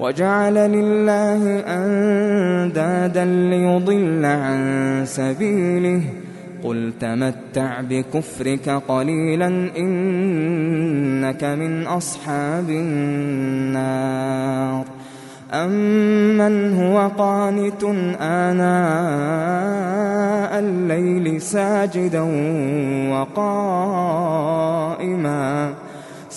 وجعل لله أندادا ليضل عن سبيله. قل تمتع بكفرك قليلا إنك من أصحاب النار. أمن هو قانت آناء الليل ساجدا وقائما.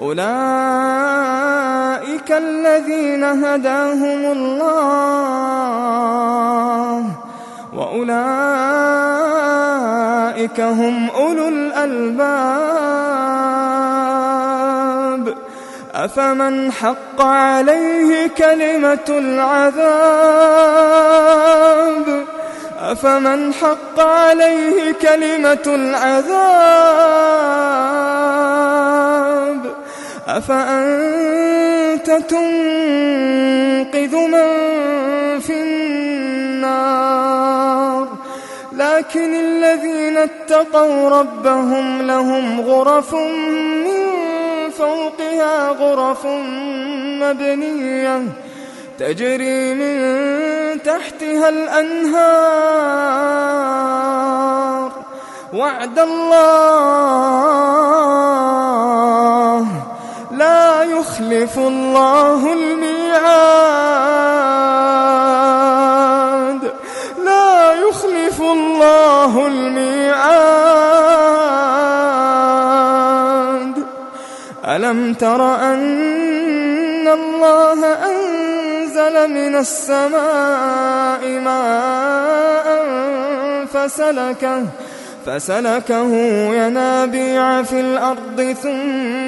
أولئك الذين هداهم الله وأولئك هم أولو الألباب. أفمن حق عليه كلمة العذاب؟ أفمن حق عليه كلمة العذاب؟ أفأنت تنقذ من في النار؟ لكن الذين اتقوا ربهم لهم غرف من فوقها غرف مبنية تجري من تحتها الأنهار. وعد الله يخلف الله الميعاد. لا يخلف الله الميعاد. ألم تر أن الله أنزل من السماء ماء فسلكه فسلكه ينابيع في الأرض ثم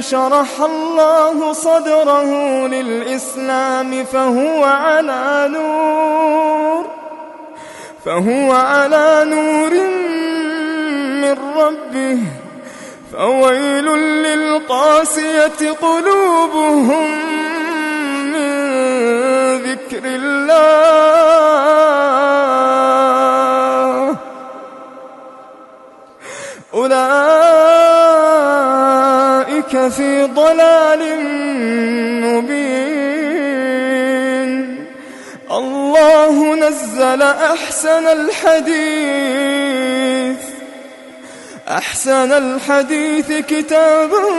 شرح الله صدره للإسلام فهو على نور فهو على نور من ربه فويل للقاسية قلوبهم من ذكر الله. أولئك في ضلال مبين. الله نزل أحسن الحديث. أحسن الحديث كتابا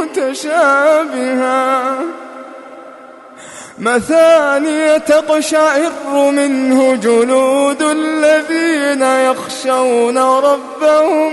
متشابها. مثانية تقشعر منه جلود الذين يخشون ربهم.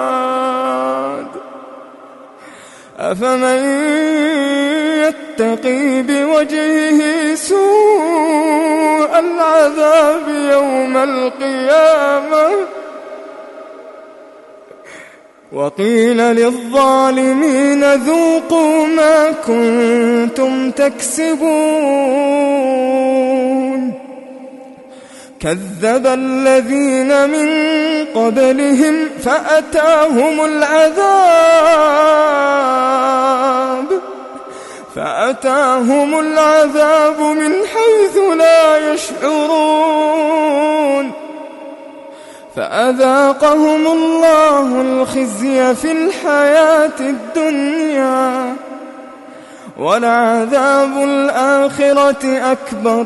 أفمن يتقي بوجهه سوء العذاب يوم القيامة؟ وقيل للظالمين ذوقوا ما كنتم تكسبون. كذب الذين من قبلهم فأتاهم العذاب فأتاهم العذاب من حيث لا يشعرون. فأذاقهم الله الخزي في الحياة الدنيا ولعذاب الآخرة أكبر.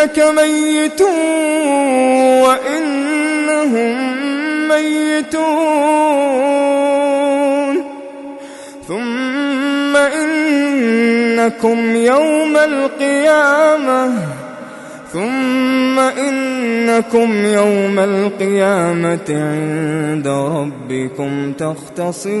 إنك ميت وإنهم ميتون. ثم إنكم يوم القيامة. ثم إنكم يوم القيامة عند ربكم تختصمون.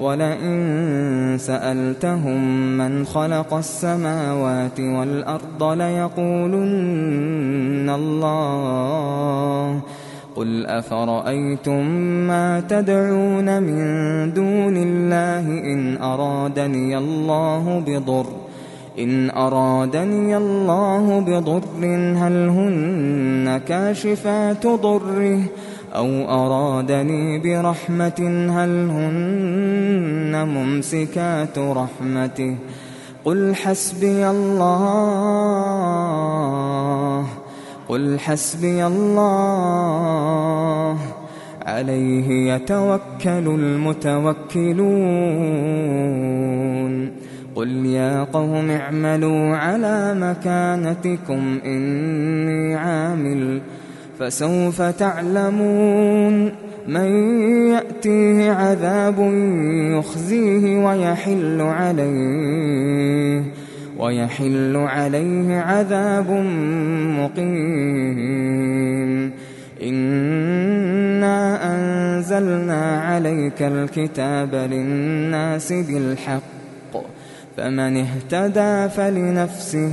ولئن سألتهم من خلق السماوات والأرض ليقولن الله قل أفرأيتم ما تدعون من دون الله إن أرادني الله بضر إن أرادني الله بضر هل هن كاشفات ضره أو أرادني برحمة هل هن ممسكات رحمته؟ قل حسبي الله قل حسبي الله عليه يتوكل المتوكلون. قل يا قوم اعملوا على مكانتكم إني عامل فسوف تعلمون من يأتيه عذاب يخزيه ويحل عليه ويحل عليه عذاب مقيم. إنا أنزلنا عليك الكتاب للناس بالحق فمن اهتدى فلنفسه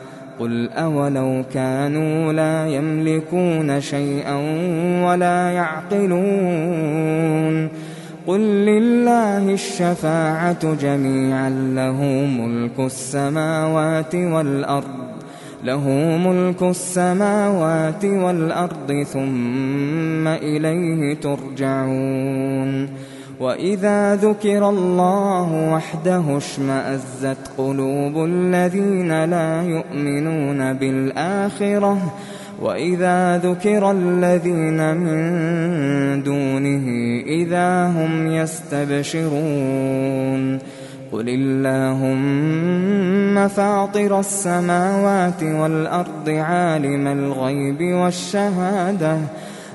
قل أولو كانوا لا يملكون شيئا ولا يعقلون قل لله الشفاعة جميعا له ملك السماوات والأرض له ملك السماوات والأرض ثم إليه ترجعون وإذا ذكر الله وحده اشمأزت قلوب الذين لا يؤمنون بالآخرة وإذا ذكر الذين من دونه إذا هم يستبشرون قل اللهم فاطر السماوات والأرض عالم الغيب والشهادة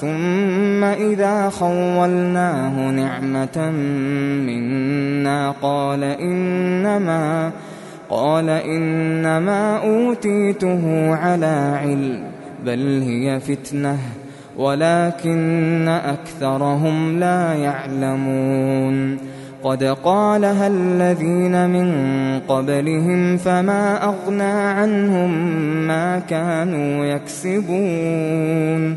ثم إذا خولناه نعمة منا قال إنما قال إنما أوتيته على علم بل هي فتنة ولكن أكثرهم لا يعلمون قد قالها الذين من قبلهم فما أغنى عنهم ما كانوا يكسبون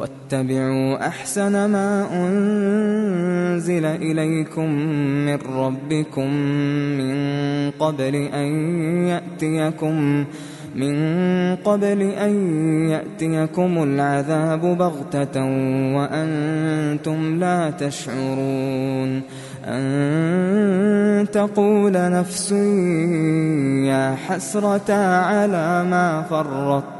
واتبعوا أحسن ما أنزل إليكم من ربكم من قبل أن يأتيكم من قبل أن يأتيكم العذاب بغتة وأنتم لا تشعرون أن تقول نفس يا حسرة على ما فرطت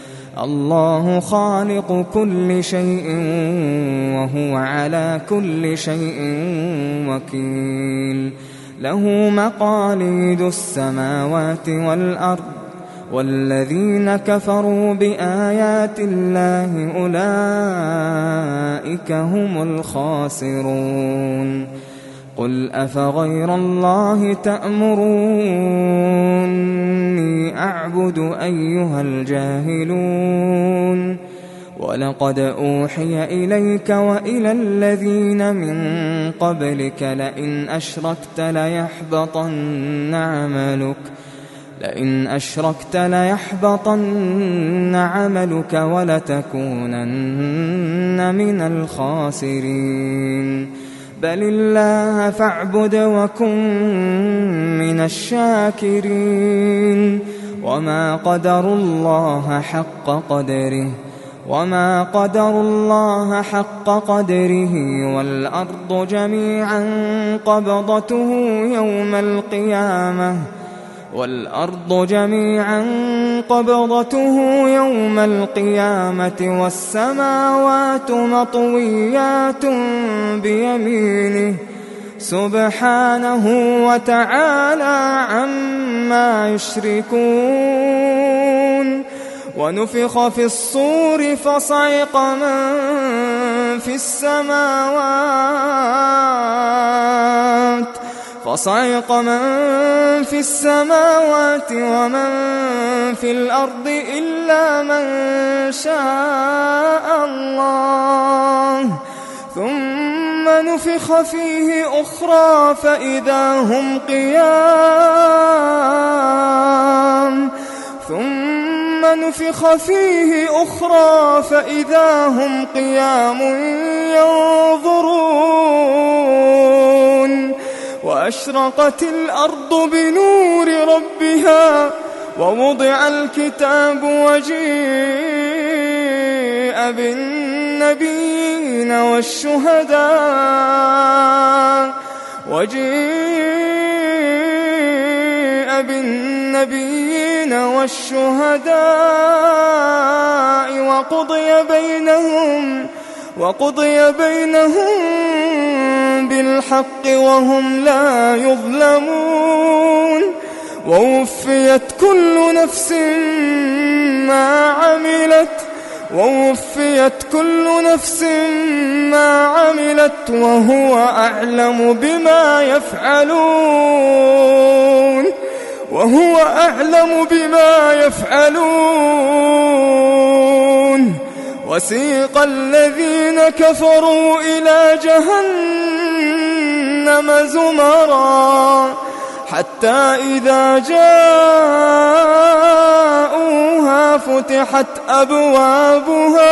الله خالق كل شيء وهو على كل شيء وكيل. له مقاليد السماوات والأرض والذين كفروا بآيات الله أولئك هم الخاسرون. قل أفغير الله تأمروني أعبد أيها الجاهلون ولقد أوحي إليك وإلى الذين من قبلك لئن أشركت ليحبطن عملك لئن أشركت ليحبطن عملك ولتكونن من الخاسرين بل الله فاعبد وكن من الشاكرين وما قدروا الله حق قدره وما قدر الله حق قدره والأرض جميعا قبضته يوم القيامة والأرض جميعا قبضته يوم القيامة والسماوات مطويات بيمينه سبحانه وتعالى عما يشركون ونفخ في الصور فصعق من في السماوات فصعق من في السماوات ومن في الأرض إلا من شاء الله. ثم نفخ فيه أخرى فإذا هم قيام. ثم نفخ فيه أخرى فإذا هم قيام ينظرون. وأشرقت الأرض بنور ربها ووضع الكتاب وجيء بالنبيين والشهداء وجيء بالنبيين والشهداء وقضي بينهم وقضي بينهم بالحق وهم لا يظلمون ووفيت كل نفس ما عملت ووفيت كل نفس ما عملت وهو أعلم بما يفعلون وهو أعلم بما يفعلون وسيق الذين كفروا إلى جهنم زمرا حتى إذا جاءوها فتحت أبوابها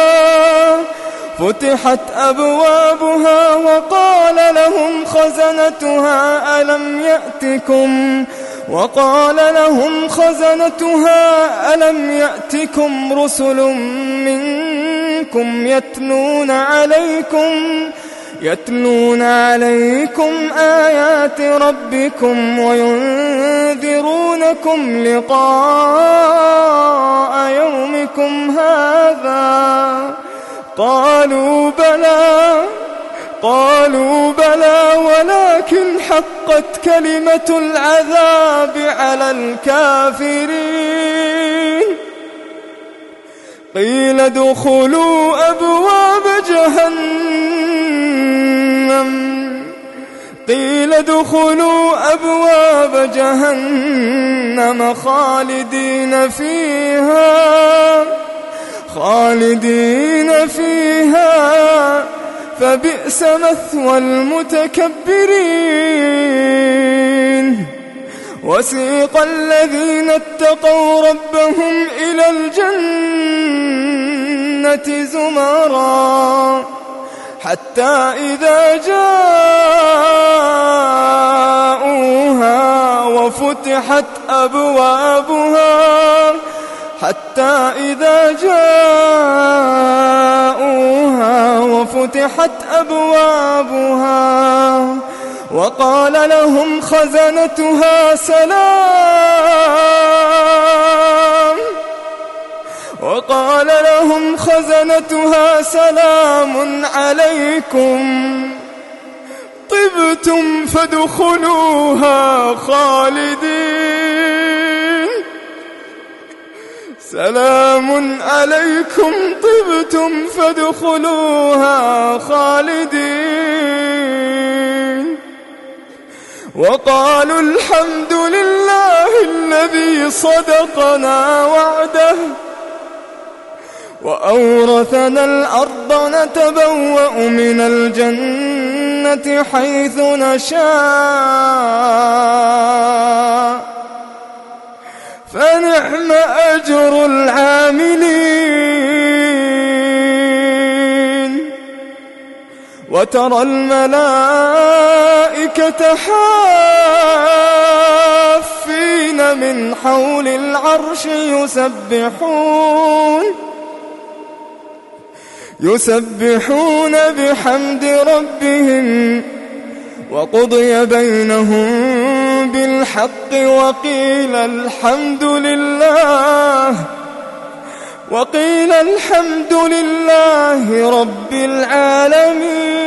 فتحت أبوابها وقال لهم خزنتها ألم يأتكم؟ وقال لهم خزنتها ألم يأتكم رسل منكم يتلون عليكم يتلون عليكم آيات ربكم وينذرونكم لقاء يومكم هذا. قالوا بلى قالوا بلى ولكن حقت كلمة العذاب على الكافرين. قيل ادخلوا أبواب جهنم. قيل ادخلوا أبواب جهنم خالدين فيها. خالدين فيها. فبئس مثوى المتكبرين. وسيق الذين اتقوا ربهم إلى الجنة زمرا حتى إذا جاءوها وفتحت أبوابها حتى إذا جاءوها وقال لهم خزنتها سلام. وقال لهم خزنتها سلام عليكم. طبتم فادخلوها خالدين. سلام عليكم طبتم فادخلوها خالدين. وقالوا الحمد لله الذي صدقنا وعده وأورثنا الأرض نتبوأ من الجنة حيث نشاء فنعم أجر العاملين وترى الملائكة حافين من حول العرش يسبحون يسبحون بحمد ربهم وقضي بينهم بالحق وقيل الحمد لله. وقيل الحمد لله رب العالمين.